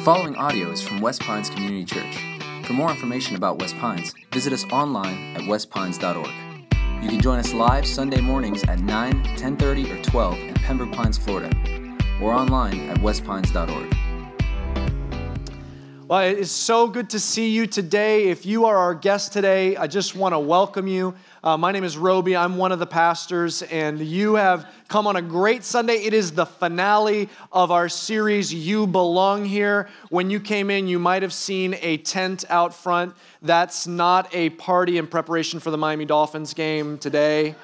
The following audio is from West Pines Community Church. For more information about West Pines, visit us online at westpines.org. You can join us live Sunday mornings at 9, 10:30, or 12 in Pembroke Pines, Florida, or online at westpines.org. Well, it is so good to see you today. If you are our guest today, I just want to welcome you. Uh, my name is Roby. I'm one of the pastors, and you have come on a great Sunday. It is the finale of our series, You Belong Here. When you came in, you might have seen a tent out front. That's not a party in preparation for the Miami Dolphins game today.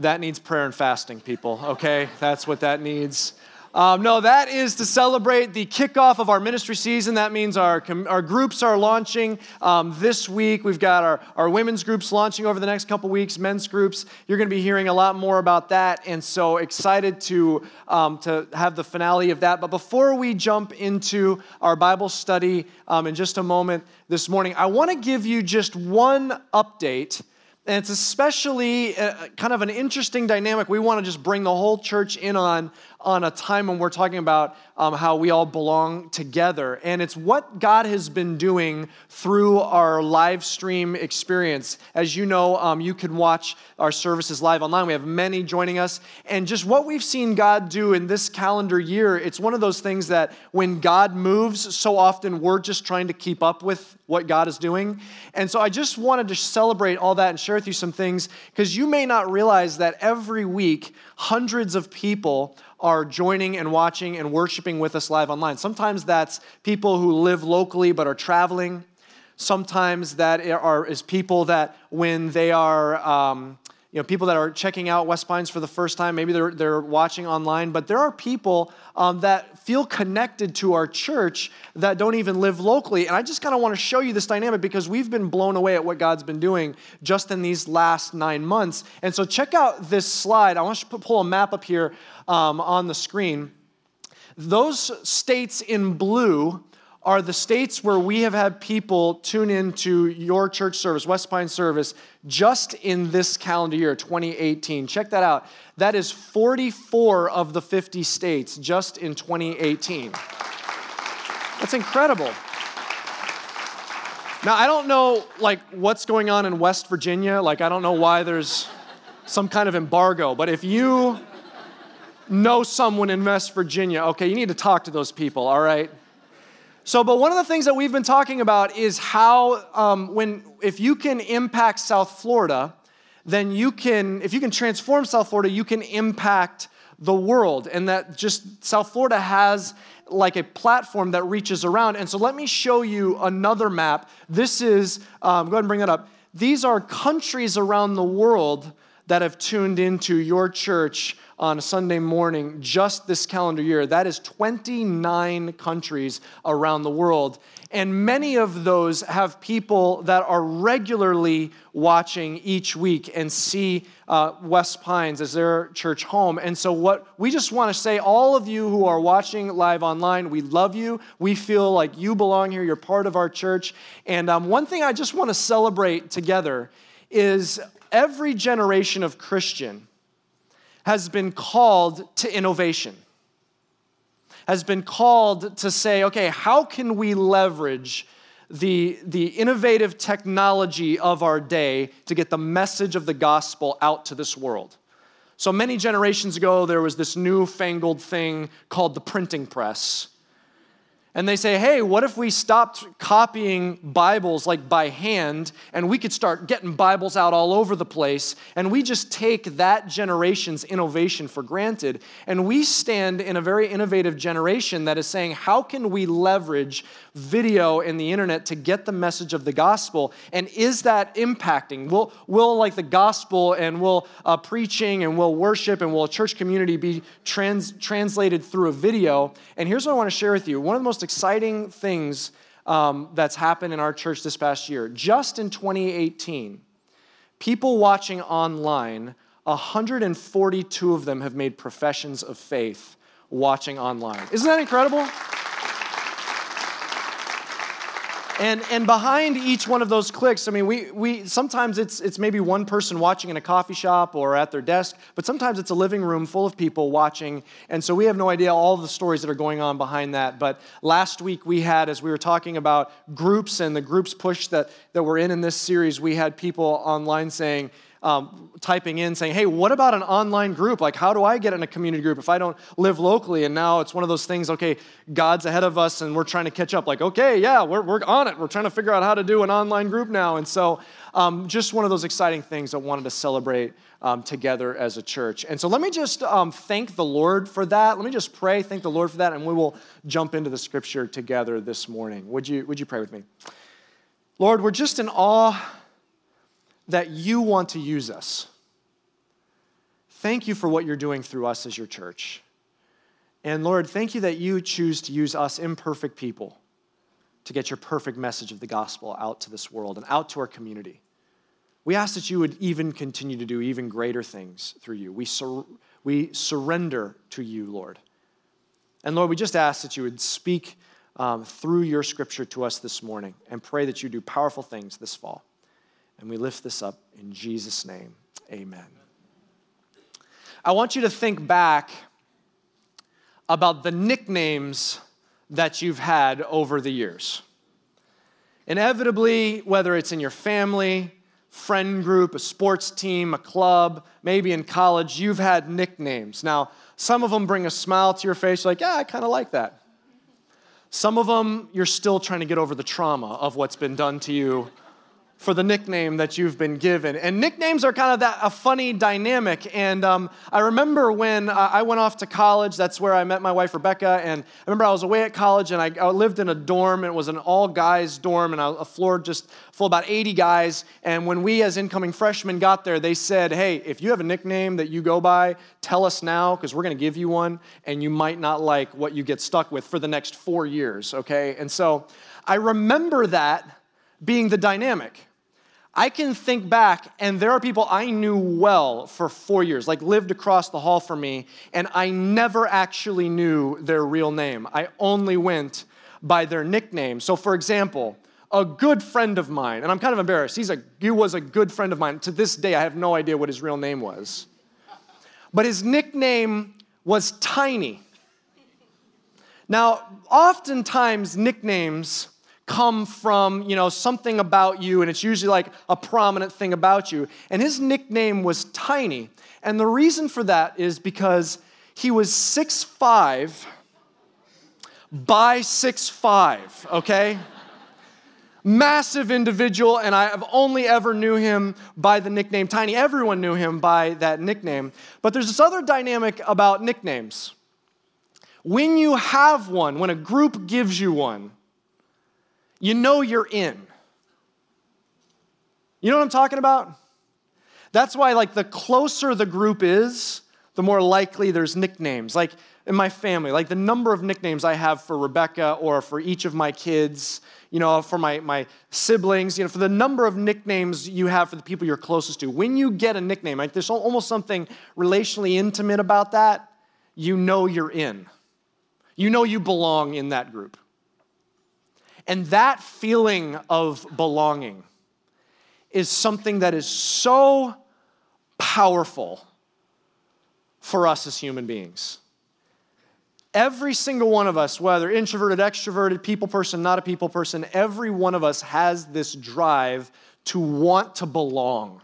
That needs prayer and fasting, people, okay? That's what that needs. Um, no, that is to celebrate the kickoff of our ministry season. That means our, our groups are launching um, this week. We've got our, our women's groups launching over the next couple weeks, men's groups. You're going to be hearing a lot more about that. And so excited to, um, to have the finale of that. But before we jump into our Bible study um, in just a moment this morning, I want to give you just one update and it's especially uh, kind of an interesting dynamic we want to just bring the whole church in on on a time when we're talking about um, how we all belong together. And it's what God has been doing through our live stream experience. As you know, um, you can watch our services live online. We have many joining us. And just what we've seen God do in this calendar year, it's one of those things that when God moves, so often we're just trying to keep up with what God is doing. And so I just wanted to celebrate all that and share with you some things because you may not realize that every week, hundreds of people are joining and watching and worshiping with us live online. Sometimes that's people who live locally but are traveling. Sometimes that are, is people that when they are um, you know, people that are checking out West Pines for the first time, maybe they're, they're watching online, but there are people um, that feel connected to our church that don't even live locally. And I just kind of want to show you this dynamic because we've been blown away at what God's been doing just in these last nine months. And so check out this slide. I want you to pull a map up here um, on the screen. Those states in blue are the states where we have had people tune into your church service, West Pine service, just in this calendar year, 2018. Check that out. That is 44 of the 50 states just in 2018. That's incredible. Now, I don't know like what's going on in West Virginia. Like I don't know why there's some kind of embargo, but if you know someone in West Virginia, okay, you need to talk to those people, all right? So, but one of the things that we've been talking about is how, um, when, if you can impact South Florida, then you can, if you can transform South Florida, you can impact the world. And that just South Florida has like a platform that reaches around. And so let me show you another map. This is, um, go ahead and bring that up. These are countries around the world that have tuned into your church on a Sunday morning just this calendar year. That is 29 countries around the world. And many of those have people that are regularly watching each week and see uh, West Pines as their church home. And so, what we just want to say, all of you who are watching live online, we love you. We feel like you belong here. You're part of our church. And um, one thing I just want to celebrate together is every generation of Christian has been called to innovation, has been called to say, okay, how can we leverage the, the innovative technology of our day to get the message of the gospel out to this world? So many generations ago, there was this newfangled thing called the printing press and they say, hey, what if we stopped copying Bibles like by hand and we could start getting Bibles out all over the place and we just take that generation's innovation for granted? And we stand in a very innovative generation that is saying, how can we leverage video and the internet to get the message of the gospel? And is that impacting? Will, will like the gospel and will uh, preaching and will worship and will church community be trans, translated through a video? And here's what I want to share with you. One of the most exciting things um, that's happened in our church this past year. Just in 2018, people watching online, 142 of them have made professions of faith watching online. Isn't that incredible? And, and behind each one of those clicks, I mean, we, we sometimes it's, it's maybe one person watching in a coffee shop or at their desk, but sometimes it's a living room full of people watching. And so we have no idea all the stories that are going on behind that. But last week we had, as we were talking about groups and the groups push that, that we're in in this series, we had people online saying, um, typing in saying, hey, what about an online group? Like, how do I get in a community group if I don't live locally? And now it's one of those things, okay, God's ahead of us and we're trying to catch up. Like, okay, yeah, we're, we're on it. We're trying to figure out how to do an online group now. And so, um, just one of those exciting things I wanted to celebrate um, together as a church. And so, let me just um, thank the Lord for that. Let me just pray, thank the Lord for that, and we will jump into the scripture together this morning. Would you, would you pray with me? Lord, we're just in awe that you want to use us. Thank you for what you're doing through us as your church. And Lord, thank you that you choose to use us imperfect people to get your perfect message of the gospel out to this world and out to our community. We ask that you would even continue to do even greater things through you. We, sur- we surrender to you, Lord. And Lord, we just ask that you would speak um, through your scripture to us this morning and pray that you do powerful things this fall. And we lift this up in Jesus' name. Amen. I want you to think back about the nicknames that you've had over the years. Inevitably, whether it's in your family, friend group, a sports team, a club, maybe in college, you've had nicknames. Now, some of them bring a smile to your face, like, yeah, I kind of like that. Some of them, you're still trying to get over the trauma of what's been done to you for the nickname that you've been given. And nicknames are kind of that a funny dynamic. And um, I remember when uh, I went off to college, that's where I met my wife Rebecca. And I remember I was away at college and I, I lived in a dorm. It was an all guys dorm and a floor just full about 80 guys. And when we as incoming freshmen got there, they said, "Hey, if you have a nickname that you go by, tell us now because we're going to give you one, and you might not like what you get stuck with for the next four years." Okay, and so I remember that being the dynamic. I can think back, and there are people I knew well for four years, like lived across the hall from me, and I never actually knew their real name. I only went by their nickname. So, for example, a good friend of mine, and I'm kind of embarrassed, he's a, he was a good friend of mine. To this day, I have no idea what his real name was. But his nickname was Tiny. Now, oftentimes, nicknames come from, you know, something about you, and it's usually like a prominent thing about you. And his nickname was Tiny. And the reason for that is because he was six five by six five. okay? Massive individual, and I have only ever knew him by the nickname Tiny. Everyone knew him by that nickname. But there's this other dynamic about nicknames. When you have one, when a group gives you one, you know you're in. You know what I'm talking about? That's why, like, the closer the group is, the more likely there's nicknames. Like in my family, like the number of nicknames I have for Rebecca or for each of my kids, you know, for my, my siblings, you know, for the number of nicknames you have for the people you're closest to. When you get a nickname, like there's almost something relationally intimate about that, you know you're in. You know you belong in that group. And that feeling of belonging is something that is so powerful for us as human beings. Every single one of us, whether introverted, extroverted, people person, not a people person, every one of us has this drive to want to belong.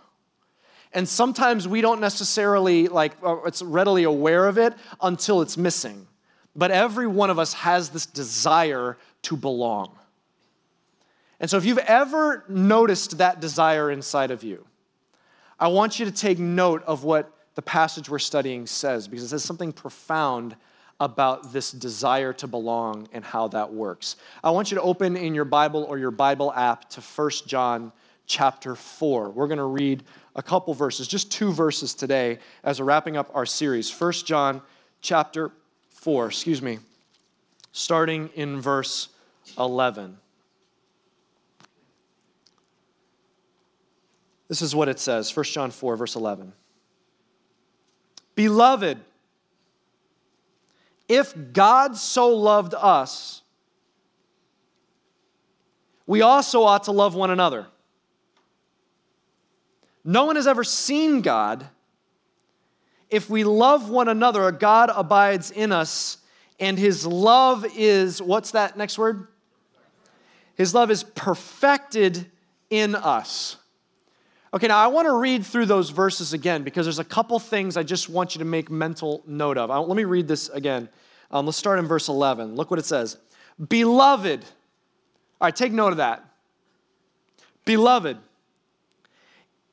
And sometimes we don't necessarily like uh, it's readily aware of it until it's missing. But every one of us has this desire to belong. And so, if you've ever noticed that desire inside of you, I want you to take note of what the passage we're studying says, because it says something profound about this desire to belong and how that works. I want you to open in your Bible or your Bible app to 1 John chapter 4. We're going to read a couple verses, just two verses today as we're wrapping up our series. 1 John chapter 4, excuse me, starting in verse 11. This is what it says 1 John 4, verse 11. Beloved, if God so loved us, we also ought to love one another. No one has ever seen God. If we love one another, God abides in us, and his love is what's that next word? His love is perfected in us. Okay, now I want to read through those verses again because there's a couple things I just want you to make mental note of. Let me read this again. Um, let's start in verse 11. Look what it says Beloved. All right, take note of that. Beloved.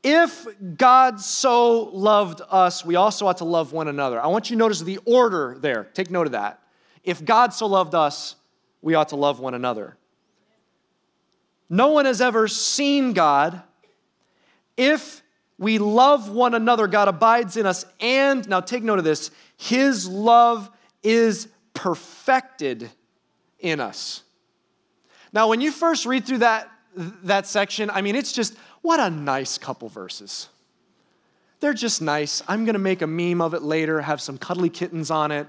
If God so loved us, we also ought to love one another. I want you to notice the order there. Take note of that. If God so loved us, we ought to love one another. No one has ever seen God. If we love one another, God abides in us. And, now take note of this, his love is perfected in us. Now, when you first read through that, that section, I mean, it's just, what a nice couple verses. They're just nice. I'm going to make a meme of it later, have some cuddly kittens on it,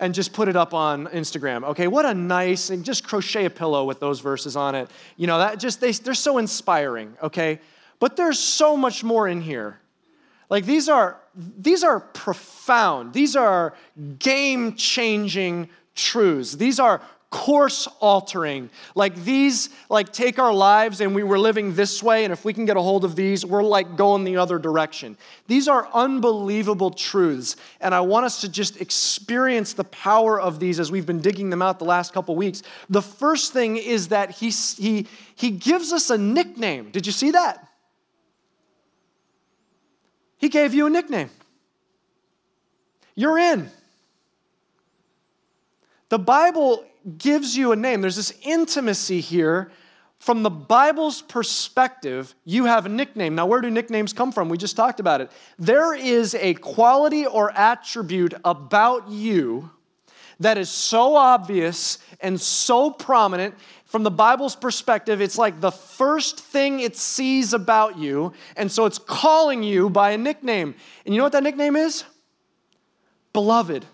and just put it up on Instagram. Okay, what a nice, and just crochet a pillow with those verses on it. You know, that just, they, they're so inspiring, okay? But there's so much more in here. Like these are, these are profound, these are game changing truths. These are course altering. Like these, like take our lives and we were living this way, and if we can get a hold of these, we're like going the other direction. These are unbelievable truths, and I want us to just experience the power of these as we've been digging them out the last couple weeks. The first thing is that he, he, he gives us a nickname. Did you see that? He gave you a nickname. You're in. The Bible gives you a name. There's this intimacy here. From the Bible's perspective, you have a nickname. Now, where do nicknames come from? We just talked about it. There is a quality or attribute about you that is so obvious and so prominent. From the Bible's perspective, it's like the first thing it sees about you, and so it's calling you by a nickname. And you know what that nickname is? Beloved.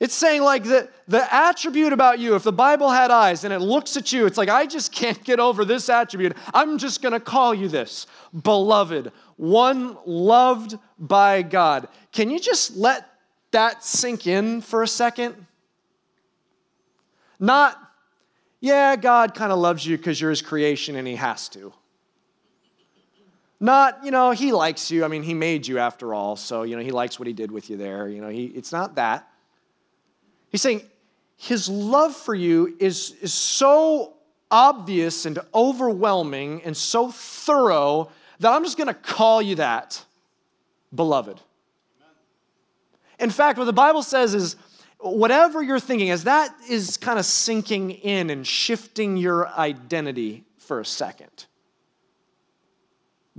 It's saying, like, the, the attribute about you, if the Bible had eyes and it looks at you, it's like, I just can't get over this attribute. I'm just to call you this beloved, one loved by God. Can you just let that sink in for a second? Not, yeah, God kind of loves you because you're his creation and he has to. Not, you know, he likes you. I mean, he made you after all, so, you know, he likes what he did with you there. You know, he, it's not that. He's saying his love for you is, is so obvious and overwhelming and so thorough that I'm just going to call you that, beloved. In fact, what the Bible says is whatever you're thinking, as that is kind of sinking in and shifting your identity for a second,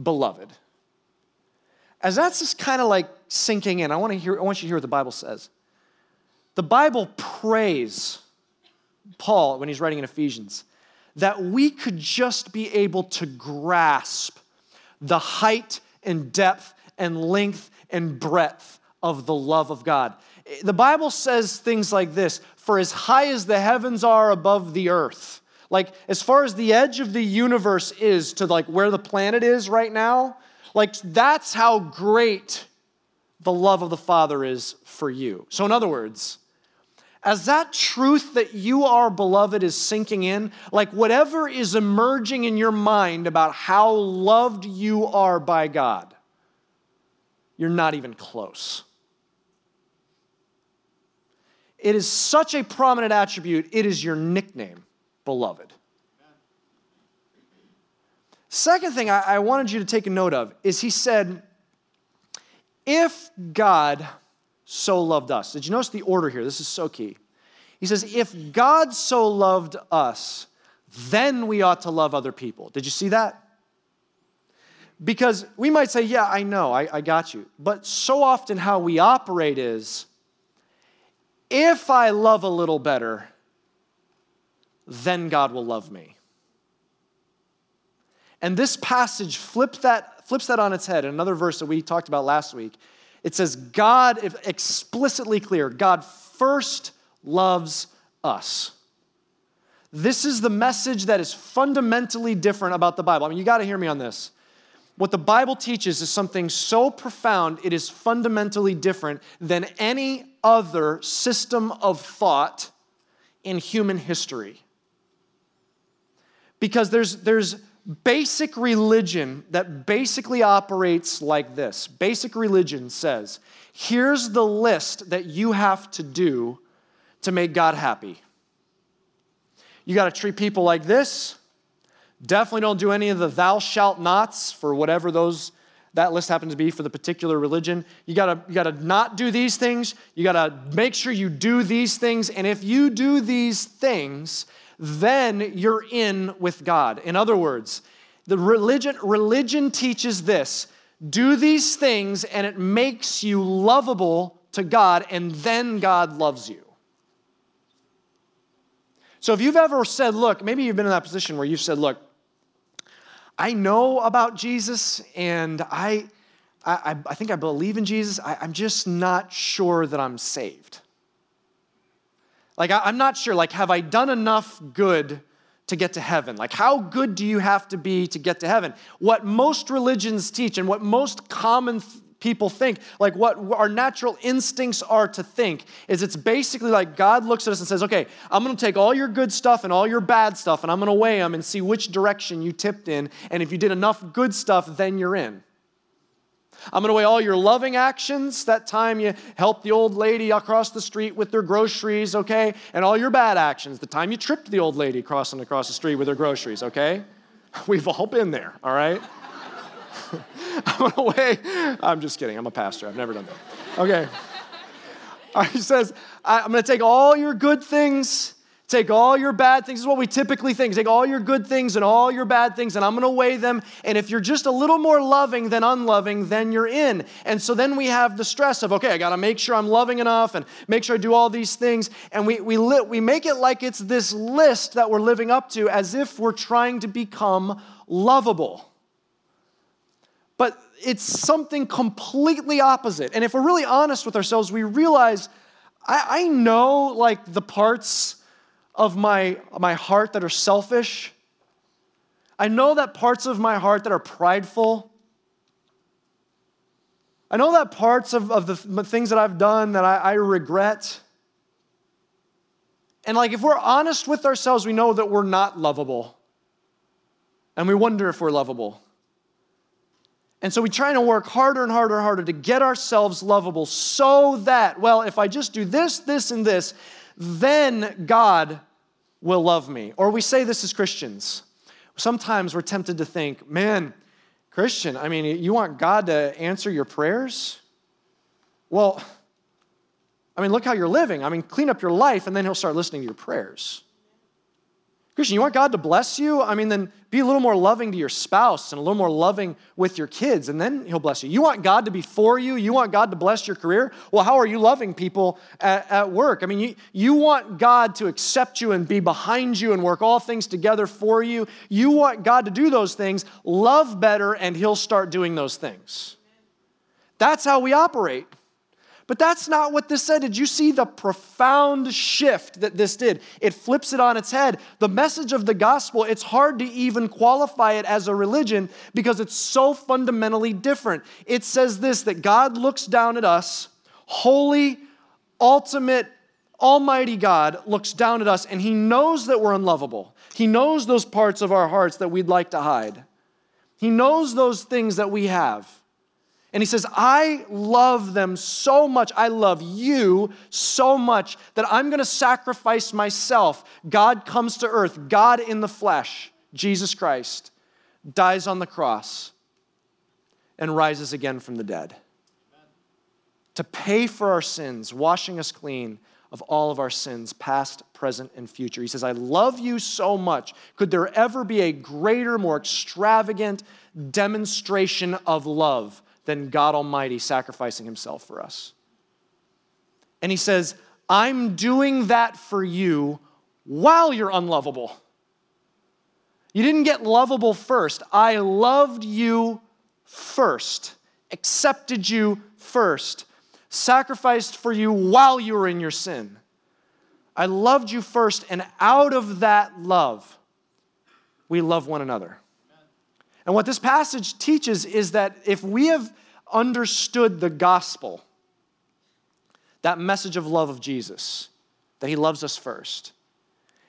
beloved. As that's just kind of like sinking in, I want to hear, I want you to hear what the Bible says. The Bible prays Paul when he's writing in Ephesians that we could just be able to grasp the height and depth and length and breadth of the love of God. The Bible says things like this For as high as the heavens are above the earth, like as far as the edge of the universe is to like where the planet is right now, like that's how great the love of the Father is for you. So, in other words, as that truth that you are beloved is sinking in, like whatever is emerging in your mind about how loved you are by God, you're not even close. It is such a prominent attribute, it is your nickname, beloved. Second thing I, I wanted you to take a note of is he said, if God so loved us. Did you notice the order here? This is so key. He says, if God so loved us, then we ought to love other people. Did you see that? Because we might say, yeah, I know, I, I got you. But so often how we operate is if I love a little better, then God will love me. And this passage flips that, flips that on its head. Another verse that we talked about last week it says, God, explicitly clear, God first loves us. This is the message that is fundamentally different about the Bible. I mean, you got to hear me on this. What the Bible teaches is something so profound, it is fundamentally different than any other system of thought in human history. Because there's, there's basic religion that basically operates like this. Basic religion says, here's the list that you have to do to make God happy. You got to treat people like this. Definitely don't do any of the thou shalt nots for whatever those that list happens to be for the particular religion. You gotta, you gotta not do these things. You gotta make sure you do these things. And if you do these things, then you're in with God. In other words, the religion, religion teaches this do these things, and it makes you lovable to God, and then God loves you. So if you've ever said, look, maybe you've been in that position where you've said, look, I know about Jesus and I, I, I think I believe in Jesus. I, am just not sure that I'm saved. Like, I, I'm not sure, like, have I done enough good to get to heaven? Like, how good do you have to be to get to heaven? What most religions teach and what most common th- people think, like what our natural instincts are to think, is it's basically like God looks at us and says, okay, I'm gonna take all your good stuff and all your bad stuff and I'm gonna weigh them and see which direction you tipped in. And if you did enough good stuff, then you're in. I'm going to weigh all your loving actions, that time you helped the old lady across the street with their groceries, okay? And all your bad actions, the time you tripped the old lady crossing across the street with her groceries, okay? We've all been there, all right? I'm weigh. I'm just kidding. I'm a pastor. I've never done that. Okay. he says, I'm gonna take all your good things, take all your bad things. This is what we typically think. Take all your good things and all your bad things, and I'm gonna weigh them. And if you're just a little more loving than unloving, then you're in. And so then we have the stress of, okay, I gotta make sure I'm loving enough and make sure I do all these things. And we, we, li- we make it like it's this list that we're living up to as if we're trying to become lovable but it's something completely opposite. And if we're really honest with ourselves, we realize I, I know like the parts of my, my heart that are selfish. I know that parts of my heart that are prideful. I know that parts of, of the things that I've done that I, I regret. And like if we're honest with ourselves, we know that we're not lovable. And we wonder if we're lovable. And so we try to work harder and harder and harder to get ourselves lovable so that, well, if I just do this, this, and this, then God will love me. Or we say this as Christians. Sometimes we're tempted to think, man, Christian, I mean, you want God to answer your prayers? Well, I mean, look how you're living. I mean, clean up your life, and then He'll start listening to your prayers. Christian, you want God to bless you? I mean, then be a little more loving to your spouse and a little more loving with your kids, and then He'll bless you. You want God to be for you? You want God to bless your career? Well, how are you loving people at, at work? I mean, you, you want God to accept you and be behind you and work all things together for you. You want God to do those things. Love better, and He'll start doing those things. That's how we operate. But that's not what this said. Did you see the profound shift that this did? It flips it on its head. The message of the gospel, it's hard to even qualify it as a religion because it's so fundamentally different. It says this that God looks down at us, holy, ultimate, almighty God looks down at us and he knows that we're unlovable. He knows those parts of our hearts that we'd like to hide. He knows those things that we have. And he says, I love them so much. I love you so much that I'm going to sacrifice myself. God comes to earth, God in the flesh, Jesus Christ, dies on the cross and rises again from the dead Amen. to pay for our sins, washing us clean of all of our sins, past, present, and future. He says, I love you so much. Could there ever be a greater, more extravagant demonstration of love? Than God Almighty sacrificing himself for us. And he says, I'm doing that for you while you're unlovable. You didn't get lovable first. I loved you first, accepted you first, sacrificed for you while you were in your sin. I loved you first, and out of that love, we love one another. And what this passage teaches is that if we have understood the gospel, that message of love of Jesus, that he loves us first,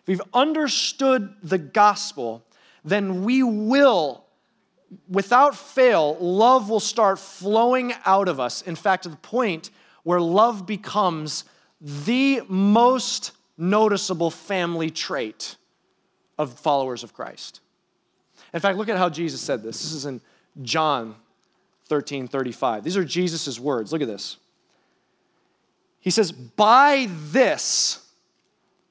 if we've understood the gospel, then we will, without fail, love will start flowing out of us. In fact, to the point where love becomes the most noticeable family trait of followers of Christ. In fact, look at how Jesus said this. This is in John 13 35. These are Jesus' words. Look at this. He says, By this,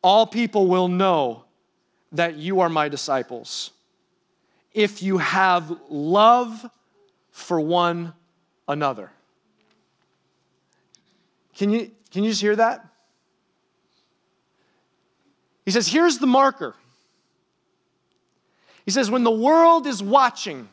all people will know that you are my disciples if you have love for one another. Can you, can you just hear that? He says, Here's the marker. He says, When the world is watching,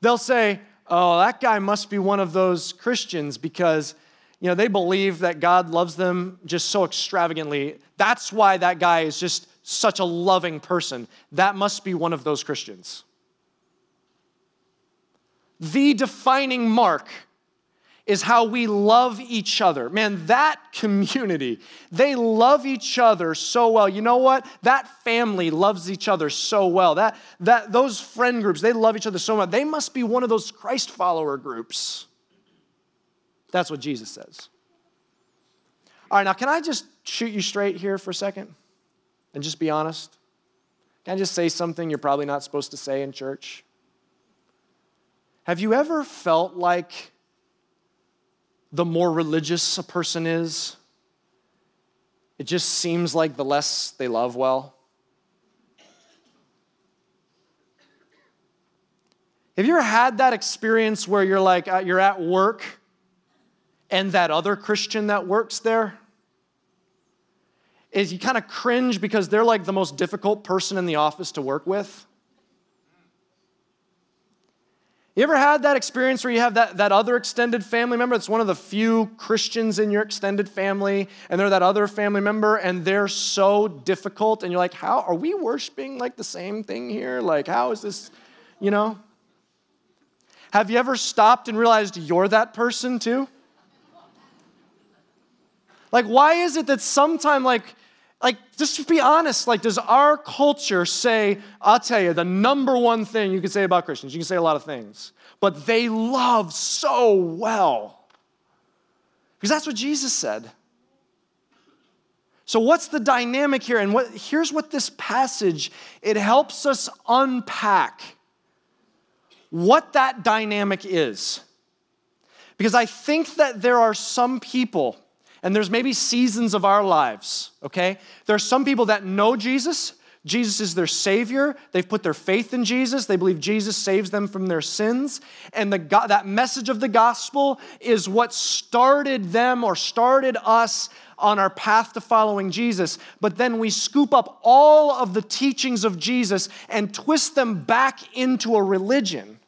they'll say, Oh, that guy must be one of those Christians because you know, they believe that God loves them just so extravagantly. That's why that guy is just such a loving person. That must be one of those Christians. The defining mark is how we love each other. Man, that community, they love each other so well. You know what? That family loves each other so well. That, that, those friend groups, they love each other so much. They must be one of those Christ follower groups. That's what Jesus says. All right, now can I just shoot you straight here for a second and just be honest? Can I just say something you're probably not supposed to say in church? Have you ever felt like the more religious a person is, it just seems like the less they love well? Have you ever had that experience where you're like, uh, you're at work and that other Christian that works there? Is you kind of cringe because they're like the most difficult person in the office to work with? You ever had that experience where you have that, that other extended family member that's one of the few Christians in your extended family, and they're that other family member, and they're so difficult, and you're like, how are we worshiping like the same thing here? Like, how is this, you know? Have you ever stopped and realized you're that person too? Like, why is it that sometimes, like, like just to be honest like does our culture say i'll tell you the number one thing you can say about christians you can say a lot of things but they love so well. Because that's what jesus said. So what's the dynamic here? And what here's what this passage it helps us unpack what that dynamic is. Because i think that there are some people and there's maybe seasons of our lives, okay? There are some people that know Jesus. Jesus is their Savior. They've put their faith in Jesus. They believe Jesus saves them from their sins. And the, that message of the gospel is what started them or started us on our path to following Jesus. But then we scoop up all of the teachings of Jesus and twist them back into a religion.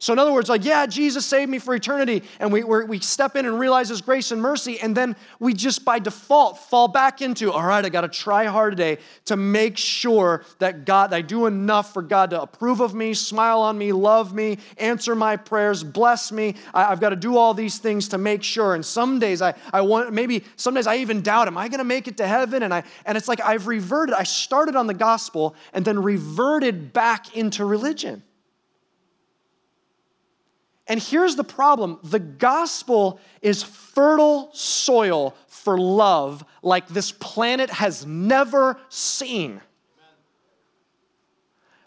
So, in other words, like, yeah, Jesus saved me for eternity, and we, we step in and realize His grace and mercy, and then we just by default fall back into, all right, I got to try hard today to make sure that God, that I do enough for God to approve of me, smile on me, love me, answer my prayers, bless me. I, have got to do all these things to make sure. And some days I, I want, maybe some days I even doubt, am I going to make it to heaven? And I, and it's like I've reverted. I started on the gospel and then reverted back into religion. And here's the problem the gospel is fertile soil for love like this planet has never seen.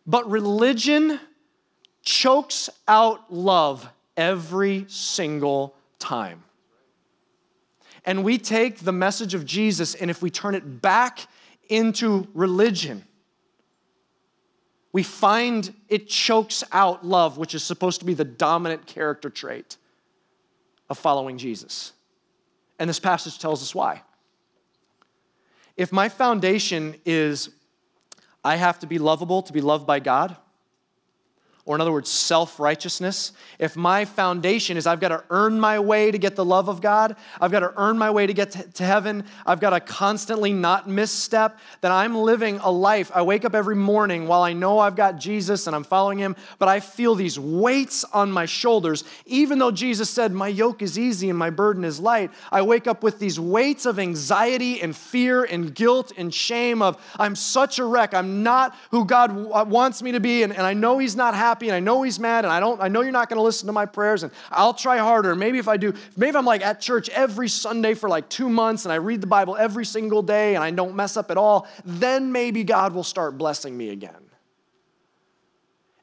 But religion chokes out love every single time. And we take the message of Jesus, and if we turn it back into religion, we find it chokes out love, which is supposed to be the dominant character trait of following Jesus. And this passage tells us why. If my foundation is I have to be lovable to be loved by God, or in other words, self righteousness, if my foundation is I've got to earn my way to get the love of God, I've got to earn my way to get to, to heaven, I've got to constantly not misstep, then I'm living a life. I wake up every morning while I know I've got Jesus and I'm following him, but I feel these weights on my shoulders. Even though Jesus said, My yoke is easy and my burden is light, I wake up with these weights of anxiety and fear and guilt and shame of, I'm such a wreck. I'm not who God wants me to be, and, and I know He's not happy, and I know He's mad, and I don't. I know you're not going to listen to my prayers, and I'll try harder. Maybe if I do, maybe I'm like at church every Sunday for like two months, and I read the Bible every single day, and I don't mess up at all. Then maybe God will start blessing me again.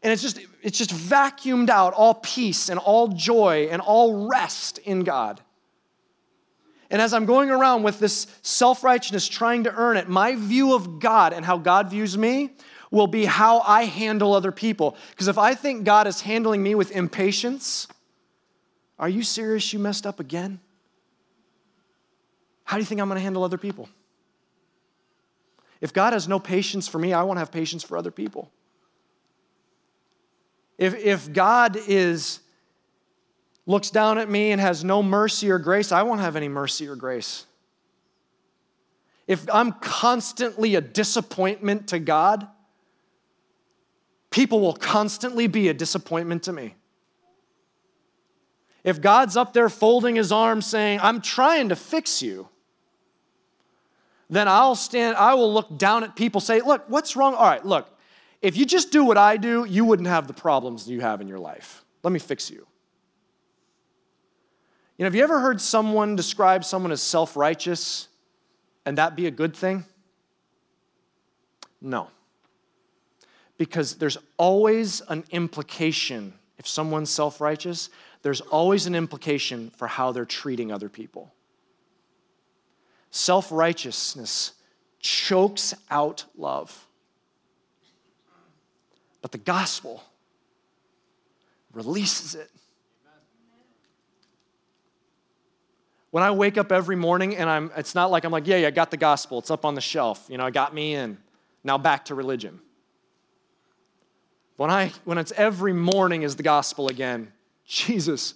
And it's just it's just vacuumed out all peace and all joy and all rest in God. And as I'm going around with this self righteousness, trying to earn it, my view of God and how God views me will be how I handle other people. Because if I think God is handling me with impatience, are you serious you messed up again? How do you think I'm going to handle other people? If God has no patience for me, I won't have patience for other people. If, if God is looks down at me and has no mercy or grace, I won't have any mercy or grace. If I'm constantly a disappointment to God, people will constantly be a disappointment to me. If God's up there folding his arms saying, I'm trying to fix you, then I'll stand, I will look down at people, say, Look, what's wrong? All right, look, if you just do what I do, you wouldn't have the problems you have in your life. Let me fix you. You know, have you ever heard someone describe someone as self righteous and that be a good thing? No. Because there's always an implication. If someone's self righteous, there's always an implication for how they're treating other people. Self righteousness chokes out love. But the gospel releases it. When I wake up every morning and I'm, it's not like I'm like, yeah, yeah, I got the gospel. It's up on the shelf. You know, I got me in. Now back to religion. When I, when it's every morning is the gospel again, Jesus,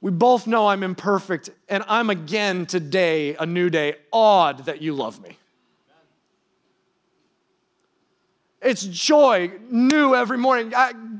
we both know I'm imperfect and I'm again today, a new day, awed that you love me. It's joy new every morning.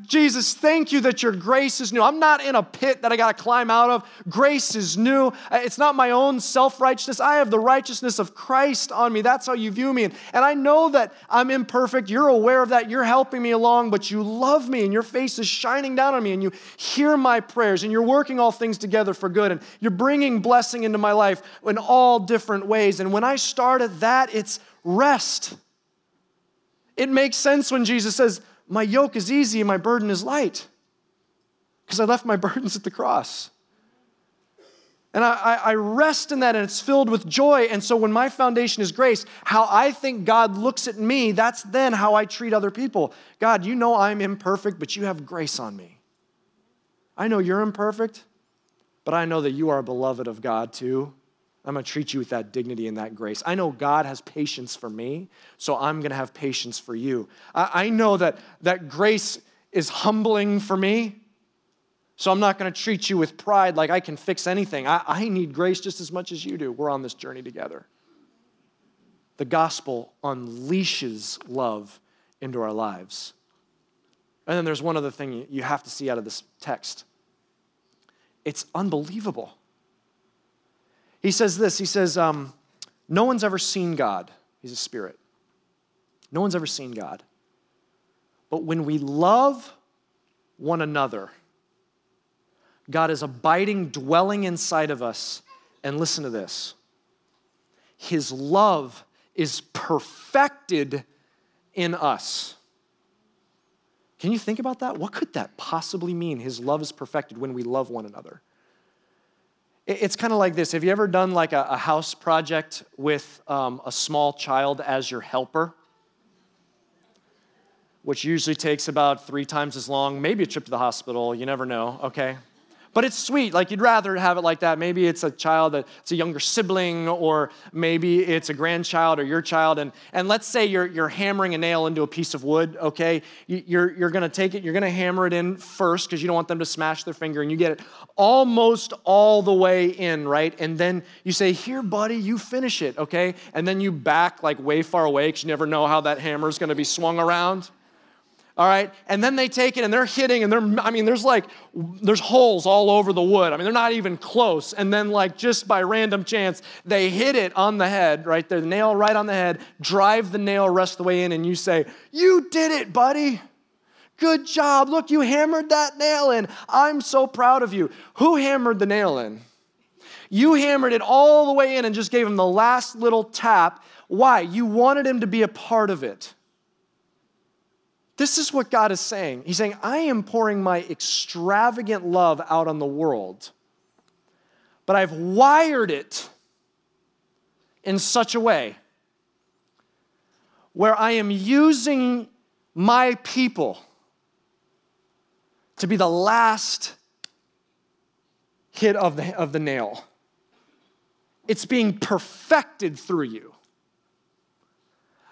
Jesus, thank you that your grace is new. I'm not in a pit that I got to climb out of. Grace is new. Uh, it's not my own self righteousness. I have the righteousness of Christ on me. That's how you view me. And, and I know that I'm imperfect. You're aware of that. You're helping me along, but you love me and your face is shining down on me and you hear my prayers and you're working all things together for good and you're bringing blessing into my life in all different ways. And when I started that, it's rest. It makes sense when Jesus says, My yoke is easy and my burden is light, because I left my burdens at the cross. And I, I, rest in that, and it's filled with joy. And so, when my foundation is grace, how I think God looks at me, that's then how I treat other people. God, you know I'm imperfect, but you have grace on me. I know you're imperfect, but I know that you are a beloved of God too. I'm going to treat you with that dignity and that grace. I know God has patience for me, so I'm going to have patience for you. I, I know that, that grace is humbling for me, so I'm not going to treat you with pride like I can fix anything. I, I need grace just as much as you do. We're on this journey together. The gospel unleashes love into our lives. And then there's one other thing you have to see out of this text it's unbelievable. He says this He says, um, No one's ever seen God. He's a spirit. No one's ever seen God. But when we love one another, God is abiding, dwelling inside of us. And listen to this His love is perfected in us. Can you think about that? What could that possibly mean? His love is perfected when we love one another. It's kind of like this. Have you ever done like a, a house project with um, a small child as your helper? Which usually takes about three times as long, maybe a trip to the hospital, you never know, okay? But it's sweet. Like you'd rather have it like that. Maybe it's a child that's a younger sibling, or maybe it's a grandchild or your child. And, and let's say you're, you're hammering a nail into a piece of wood, okay? You're, you're gonna take it, you're gonna hammer it in first because you don't want them to smash their finger, and you get it almost all the way in, right? And then you say, Here, buddy, you finish it, okay? And then you back like way far away because you never know how that hammer is gonna be swung around all right? And then they take it and they're hitting and they're i mean there's like there's holes all over the wood. I mean they're not even close. And then like just by random chance they hit it on the head right? There the nail right on the head drive the nail rest of the way in and you say you did it buddy. Good job. Look you hammered that nail in. I'm so proud of you. Who hammered the nail in? You hammered it all the way in and just gave him the last little tap. Why? You wanted him to be a part of it this is what God is saying. He's saying, I am pouring my extravagant love out on the world, but I've wired it in such a way where I am using my people to be the last hit of the, of the nail. It's being perfected through you.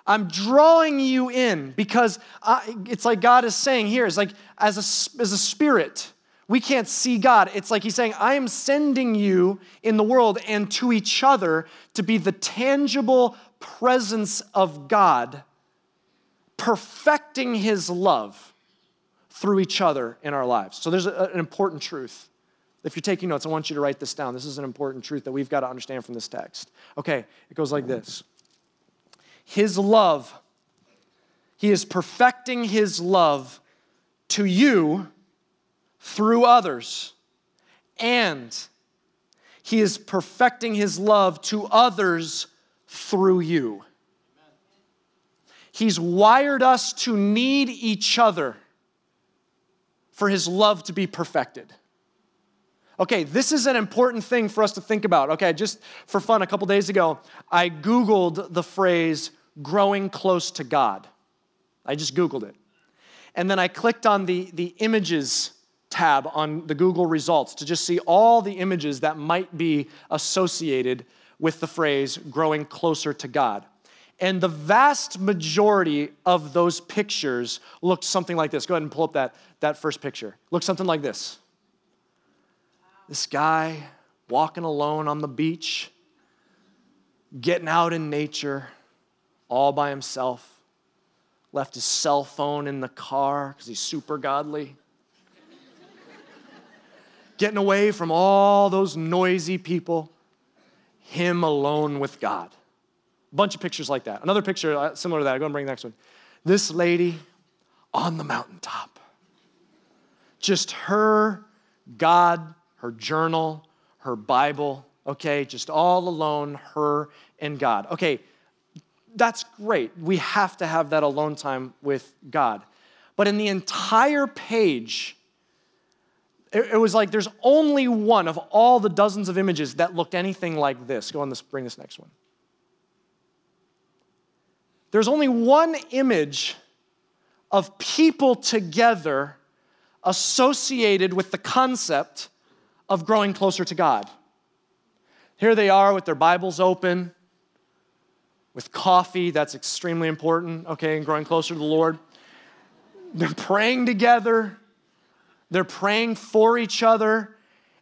I'm drawing you in because I, it's like God is saying here, it's like as a, as a spirit, we can't see God. It's like He's saying, I am sending you in the world and to each other to be the tangible presence of God, perfecting His love through each other in our lives. So there's a, an important truth. If you're taking notes, I want you to write this down. This is an important truth that we've got to understand from this text. Okay, it goes like this his love. He is perfecting His love to you through others. And He is perfecting His love to others through you. He's wired us to need each other for His love to be perfected. Okay, this is an important thing for us to think about. Okay, just for fun, a couple days ago, I Googled the phrase growing close to God. I just Googled it. And then I clicked on the, the images tab on the Google results to just see all the images that might be associated with the phrase growing closer to God. And the vast majority of those pictures looked something like this. Go ahead and pull up that, that first picture. Looked something like this. This guy walking alone on the beach, getting out in nature, all by himself, left his cell phone in the car because he's super godly. Getting away from all those noisy people, him alone with God. A bunch of pictures like that. Another picture uh, similar to that. Go and bring the next one. This lady on the mountaintop. Just her, God, her journal, her Bible, okay? Just all alone, her and God. Okay, that's great. We have to have that alone time with God. But in the entire page, it, was like there's only one of all the dozens of images that looked anything like this. Go on this, bring this next one. There's only one image of people together associated with the concept of growing closer to God. Here they are with their Bibles open, with coffee. That's extremely important, okay, and growing closer to the Lord. They're praying together, they're praying for each other.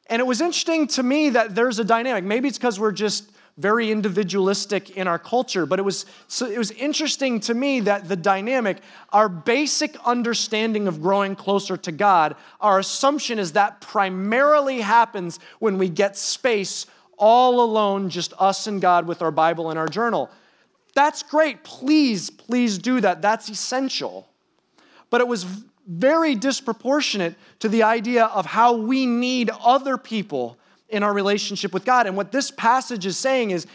And it was interesting to me that there's a dynamic. Maybe it's because we're just very individualistic in our culture, but it was, so it was interesting to me that the dynamic, our basic understanding of growing closer to God, our assumption is that primarily happens when we get space all alone, just us and God with our Bible and our journal. That's great. Please, please do that. That's essential. But it was very disproportionate to the idea of how we need other people in our relationship with God. And what this passage is saying is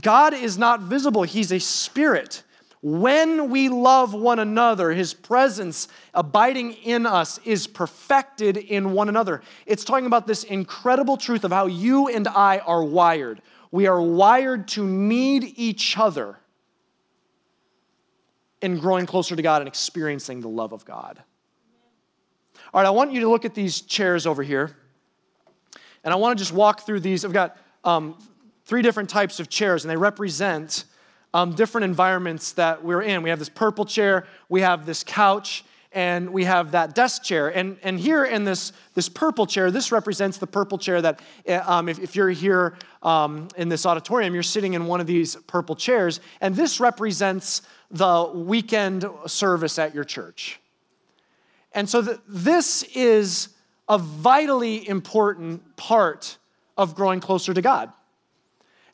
God is not visible, He's a spirit. When we love one another, His presence abiding in us is perfected in one another. It's talking about this incredible truth of how you and I are wired. We are wired to need each other in growing closer to God and experiencing the love of God. All right, I want you to look at these chairs over here. And I want to just walk through these. I've got um, three different types of chairs, and they represent um, different environments that we're in. We have this purple chair, we have this couch, and we have that desk chair. And, and here in this, this purple chair, this represents the purple chair that eh, um, if, if you're here um, in this auditorium, you're sitting in one of these purple chairs. And this represents the weekend service at your church. And so the, this is a vitally important part of growing closer to God.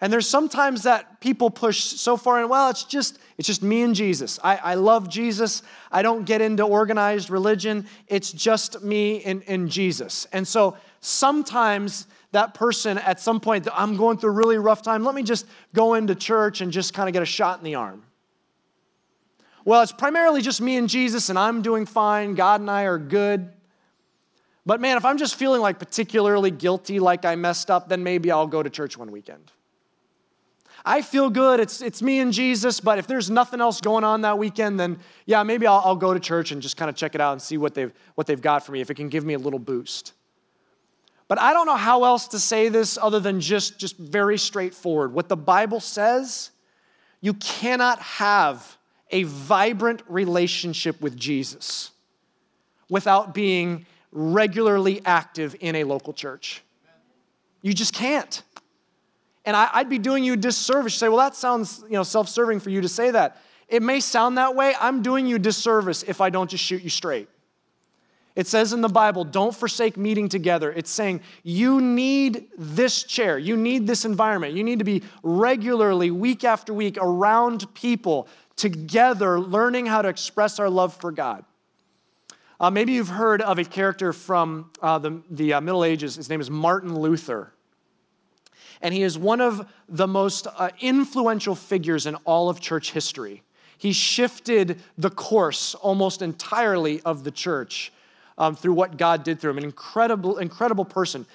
And there's sometimes that people push so far and well, it's just, it's just me and Jesus. I, I love Jesus. I don't get into organized religion. It's just me and, and Jesus. And so sometimes that person at some point, I'm going through a really rough time. Let me just go into church and just kind of get a shot in the arm. Well, it's primarily just me and Jesus, and I'm doing fine. God and I are good. But man, if I'm just feeling like particularly guilty, like I messed up, then maybe I'll go to church one weekend. I feel good, it's, it's me and Jesus, but if there's nothing else going on that weekend, then yeah, maybe I'll, I'll go to church and just kind of check it out and see what they've, what they've got for me, if it can give me a little boost. But I don't know how else to say this other than just, just very straightforward. What the Bible says, you cannot have a vibrant relationship with Jesus without being regularly active in a local church. You just can't. And I, would be doing you a disservice. You say, well, that sounds you know, self serving for you to say that. It may sound that way. I'm doing you disservice if I don't just shoot you straight. It says in the Bible, don't forsake meeting together. It's saying you need this chair, you need this environment. You need to be regularly, week after week, around people together, learning how to express our love for God. Uh, maybe you've heard of a character from uh, the, the uh, Middle Ages. His name is Martin Luther. And he is one of the most uh, influential figures in all of church history. He shifted the course almost entirely of the church um, through what God did through him. An incredible, incredible person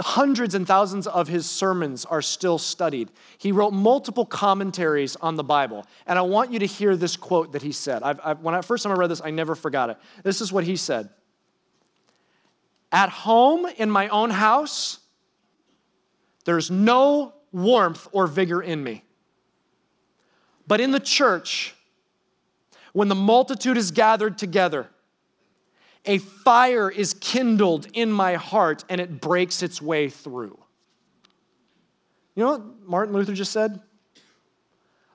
hundreds and thousands of his sermons are still studied. He wrote multiple commentaries on the Bible. And I want you to hear this quote that he said. I've, I've, when I first time I read this, I never forgot it. This is what he said At home in my own house, there's no warmth or vigor in me. But in the church, when the multitude is gathered together, a fire is kindled in my heart and it breaks its way through. You know what Martin Luther just said?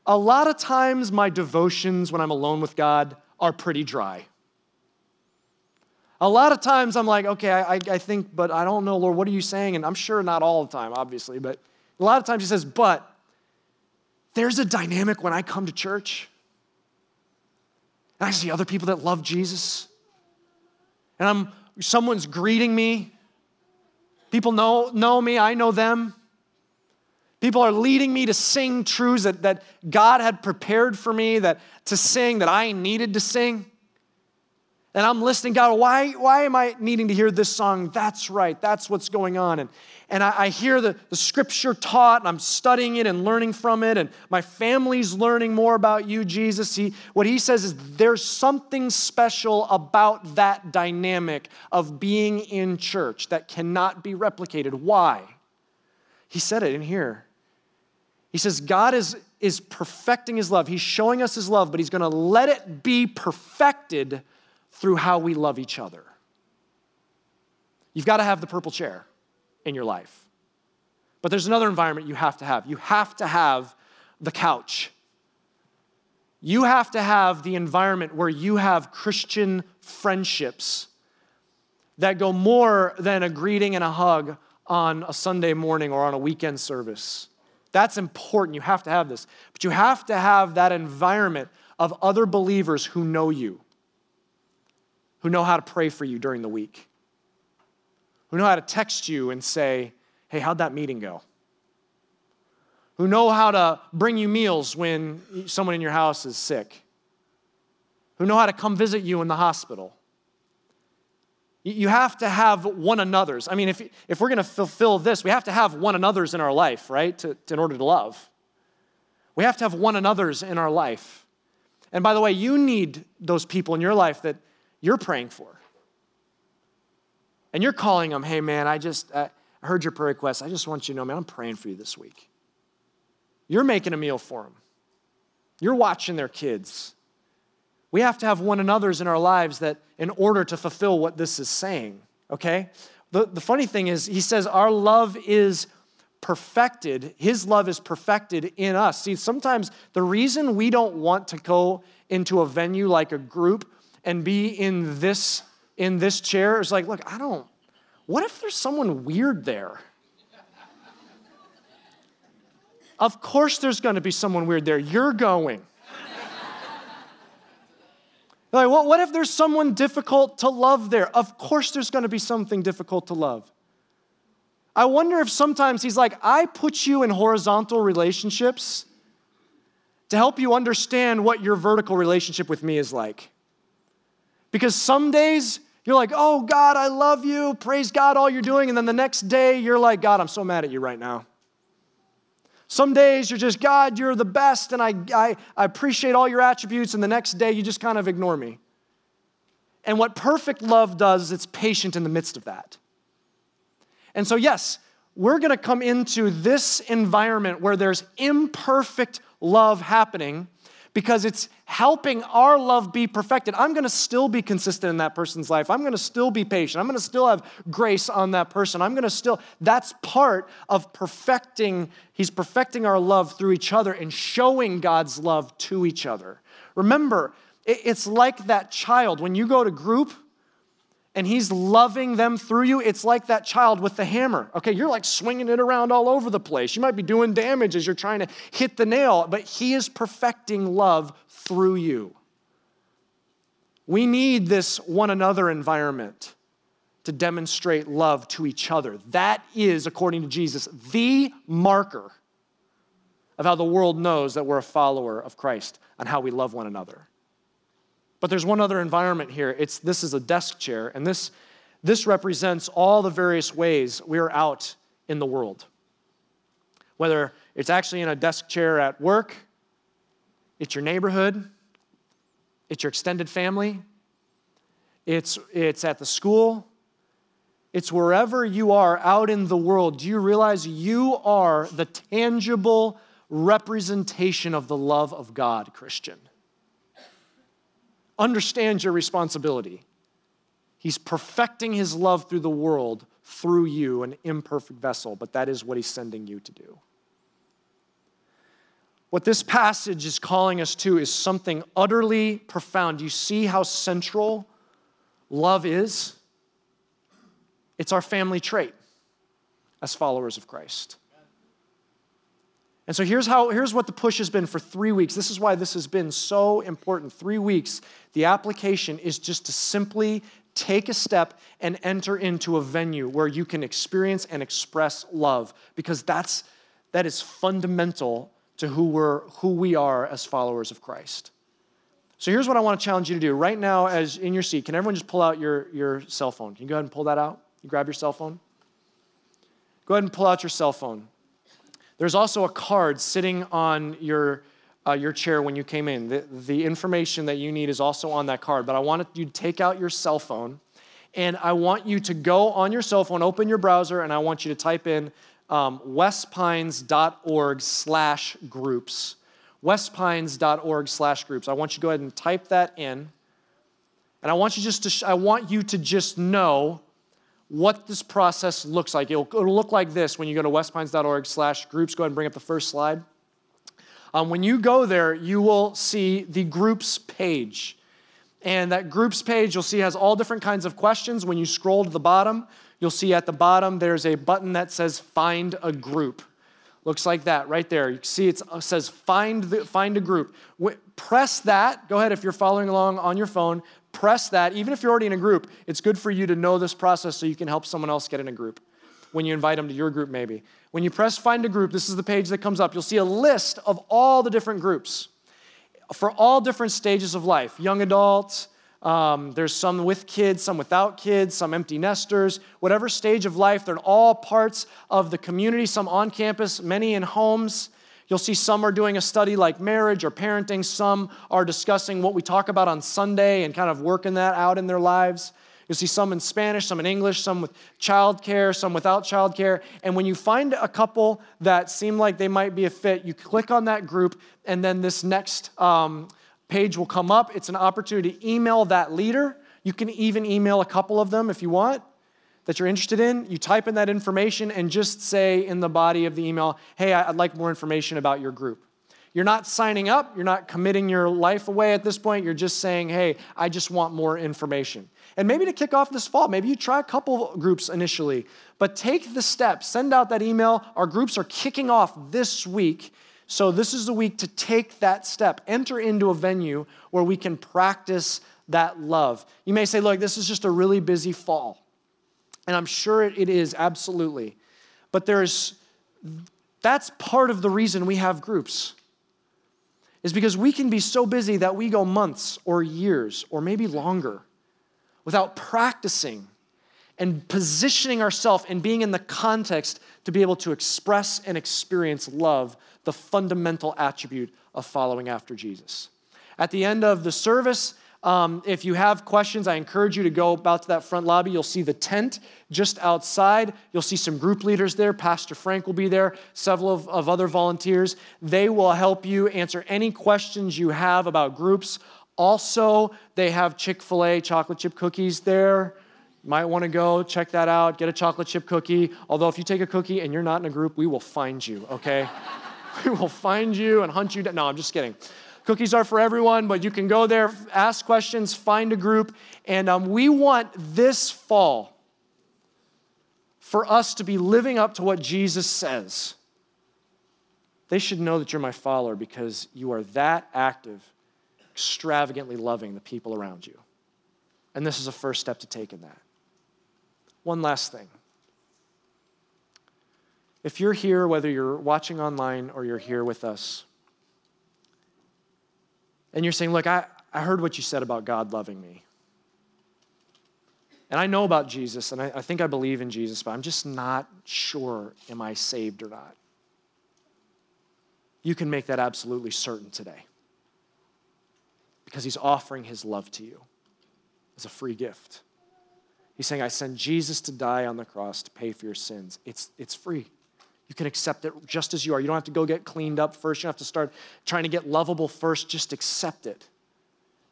A lot of times, my devotions when I'm alone with God are pretty dry. A lot of times, I'm like, okay, I, I think, but I don't know, Lord, what are you saying? And I'm sure not all the time, obviously, but a lot of times he says, but there's a dynamic when I come to church and I see other people that love Jesus and I'm someone's greeting me. People know, know me, I know them. People are leading me to sing truths that, that God had prepared for me, that to sing that I needed to sing. And I'm listening, God, why, why am I needing to hear this song? That's right, that's what's going on. And, and I, I hear the, the scripture taught, and I'm studying it and learning from it, and my family's learning more about you, Jesus. He, what he says is there's something special about that dynamic of being in church that cannot be replicated. Why? He said it in here. He says, God is, is perfecting his love. He's showing us his love, but he's going to let it be perfected through how we love each other. You've got to have the purple chair in your life. But there's another environment you have to have. You have to have the couch. You have to have the environment where you have Christian friendships that go more than a greeting and a hug on a Sunday morning or on a weekend service. That's important. You have to have this. But you have to have that environment of other believers who know you who know how to pray for you during the week, who know how to text you and say, hey, how'd that meeting go? Who know how to bring you meals when someone in your house is sick, who know how to come visit you in the hospital. You have to have one another's. I mean, if, if we're going to fulfill this, we have to have one another's in our life, right? To, to, in order to love. We have to have one another's in our life. And by the way, you need those people in your life that you're praying for. And you're calling them, hey man, I just, I, I heard your prayer request. I just want you to know, man, I'm praying for you this week. You're making a meal for them, you're watching their kids. We have to have one another's in our lives that in order to fulfill what this is saying, okay? The, the funny thing is, he says our love is perfected, his love is perfected in us. See, sometimes the reason we don't want to go into a venue like a group and be in this in this chair is like, look, I don't what if there's someone weird there? of course there's going to be someone weird there. You're going. like, well, what if there's someone difficult to love there? Of course there's going to be something difficult to love. I wonder if sometimes he's like, I put you in horizontal relationships to help you understand what your vertical relationship with me is like. Because some days you're like, oh, God, I love you. Praise God, all you're doing. And then the next day you're like, God, I'm so mad at you right now. Some days you're just, God, you're the best, and I, I, I appreciate all your attributes. And the next day you just kind of ignore me. And what perfect love does is it's patient in the midst of that. And so, yes, we're going to come into this environment where there's imperfect love happening because it's helping our love be perfected. I'm going to still be consistent in that person's life. I'm going to still be patient. I'm going to still have grace on that person. I'm going to still, that's part of perfecting, He's perfecting our love through each other and showing God's love to each other. Remember, it's like that child. When you go to group, and he's loving them through you, it's like that child with the hammer. Okay, you're like swinging it around all over the place. You might be doing damage as you're trying to hit the nail, but he is perfecting love through you. We need this one another environment to demonstrate love to each other. That is, according to Jesus, the marker of how the world knows that we're a follower of Christ and how we love one another. But there's one other environment here. It's this is a desk chair, and this this represents all the various ways we're out in the world. Whether it's actually in a desk chair at work, it's your neighborhood, it's your extended family, it's, it's at the school, it's wherever you are out in the world. Do you realize you are the tangible representation of the love of God, Christian? Understand your responsibility. He's perfecting his love through the world through you, an imperfect vessel, but that is what he's sending you to do. What this passage is calling us to is something utterly profound. You see how central love is? It's our family trait as followers of Christ. And so here's how here's what the push has been for 3 weeks. This is why this has been so important. 3 weeks. The application is just to simply take a step and enter into a venue where you can experience and express love because that's that is fundamental to who we're who we are as followers of Christ. So here's what I want to challenge you to do. Right now as in your seat, can everyone just pull out your your cell phone? Can you go ahead and pull that out? You grab your cell phone? Go ahead and pull out your cell phone. There's also a card sitting on your, uh, your chair when you came in. The, the information that you need is also on that card. But I want you to take out your cell phone and I want you to go on your cell phone, open your browser, and I want you to type in um, westpines.org slash groups. westpines.org slash groups. I want you to go ahead and type that in. And I want you just to, sh- I want you to just know what this process looks like. It'll, it'll look like this when you go to westpines.org slash groups. Go ahead and bring up the first slide. Um, when you go there, you will see the groups page. And that groups page you'll see has all different kinds of questions. When you scroll to the bottom, you'll see at the bottom there's a button that says find a group. Looks like that right there. You see it says find, the, find a group. Press that. Go ahead if you're following along on your phone press that. Even if you're already in a group, it's good for you to know this process so you can help someone else get in a group when you invite them to your group, maybe. When you press find a group, this is the page that comes up. You'll see a list of all the different groups for all different stages of life young adults, um, there's some with kids, some without kids, some empty nesters, whatever stage of life, they're in all parts of the community, some on campus, many in homes. You'll see some are doing a study like marriage or parenting, some are discussing what we talk about on Sunday and kind of working that out in their lives. You'll see some in Spanish, some in English, some with childcare, some without childcare. And when you find a couple that seem like they might be a fit, you click on that group, and then this next um, page will come up. It's an opportunity to email that leader. You can even email a couple of them if you want that you're interested in. You type in that information and just say in the body of the email, hey, I'd like more information about your group. You're not signing up, you're not committing your life away at this point. You're just saying, hey, I just want more information. And maybe to kick off this fall, maybe you try a couple of groups initially, but take the step, send out that email. Our groups are kicking off this week. So, this is the week to take that step, enter into a venue where we can practice that love. You may say, look, this is just a really busy fall. And I'm sure it is, absolutely. But there's, that's part of the reason we have groups is because we can be so busy that we go months or years or maybe longer without practicing and positioning ourselves and being in the context to be able to express and experience love, the fundamental attribute of following after Jesus. At the end of the service, um, if you have questions, I encourage you to go about to that front lobby. You'll see the tent just outside. You'll see some group leaders there. Pastor Frank will be there, several of, of other volunteers. They will help you answer any questions you have about groups. Also, they have Chick fil A chocolate chip cookies there. You might want to go check that out, get a chocolate chip cookie. Although, if you take a cookie and you're not in a group, we will find you, okay? we will find you and hunt you down. No, I'm just kidding. Cookies are for everyone, but you can go there, ask questions, find a group. And um, we want this fall for us to be living up to what Jesus says. They should know that you're my follower because you are that active, extravagantly loving the people around you. And this is a first step to take in that. One last thing. If you're here, whether you're watching online or you're here with us, and you're saying, Look, I, I heard what you said about God loving me. And I know about Jesus, and I, I think I believe in Jesus, but I'm just not sure am I saved or not. You can make that absolutely certain today because he's offering his love to you as a free gift. He's saying, I send Jesus to die on the cross to pay for your sins. It's, it's free. You can accept it just as you are. You don't have to go get cleaned up first. You don't have to start trying to get lovable first. Just accept it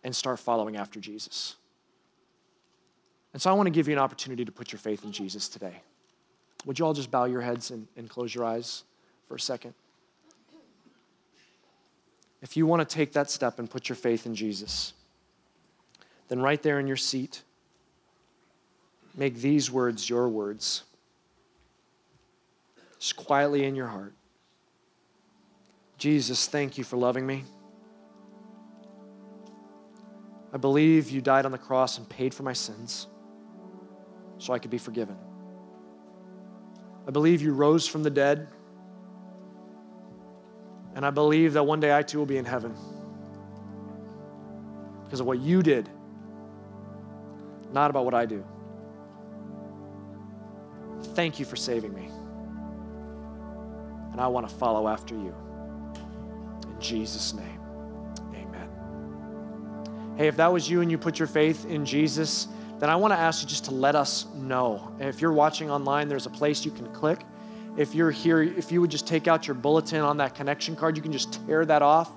and start following after Jesus. And so I want to give you an opportunity to put your faith in Jesus today. Would you all just bow your heads and, and close your eyes for a second? If you want to take that step and put your faith in Jesus, then right there in your seat, make these words your words just quietly in your heart. Jesus, thank you for loving me. I believe you died on the cross and paid for my sins so I could be forgiven. I believe you rose from the dead. And I believe that one day I too will be in heaven because of what you did, not about what I do. Thank you for saving me and I want to follow after you. In Jesus' name, amen. Hey, if that was you and you put your faith in Jesus, then I want to ask you just to let us know. If you're watching online, there's a place you can click. If you're here, if you would just take out your bulletin on that connection card, you can just tear that off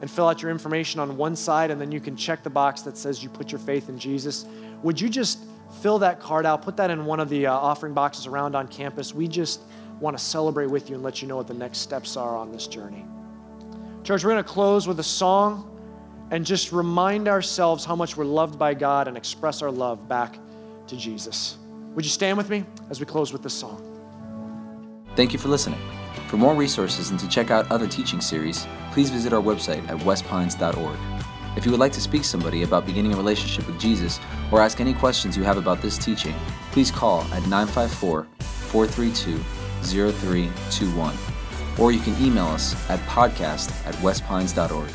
and fill out your information on one side, and then you can check the box that says you put your faith in Jesus. Would you just fill that card out, put that in one of the uh, offering boxes around on campus? We just want to celebrate with you and let you know what the next steps are on this journey. Church, we're going to close with a song and just remind ourselves how much we're loved by God and express our love back to Jesus. Would you stand with me as we close with this song? Thank you for listening. For more resources and to check out other teaching series, please visit our website at westpines.org. If you would like to speak to somebody about beginning a relationship with Jesus or ask any questions you have about this teaching, please call at 954 432 0321. Or you can email us at podcast at westpines.org.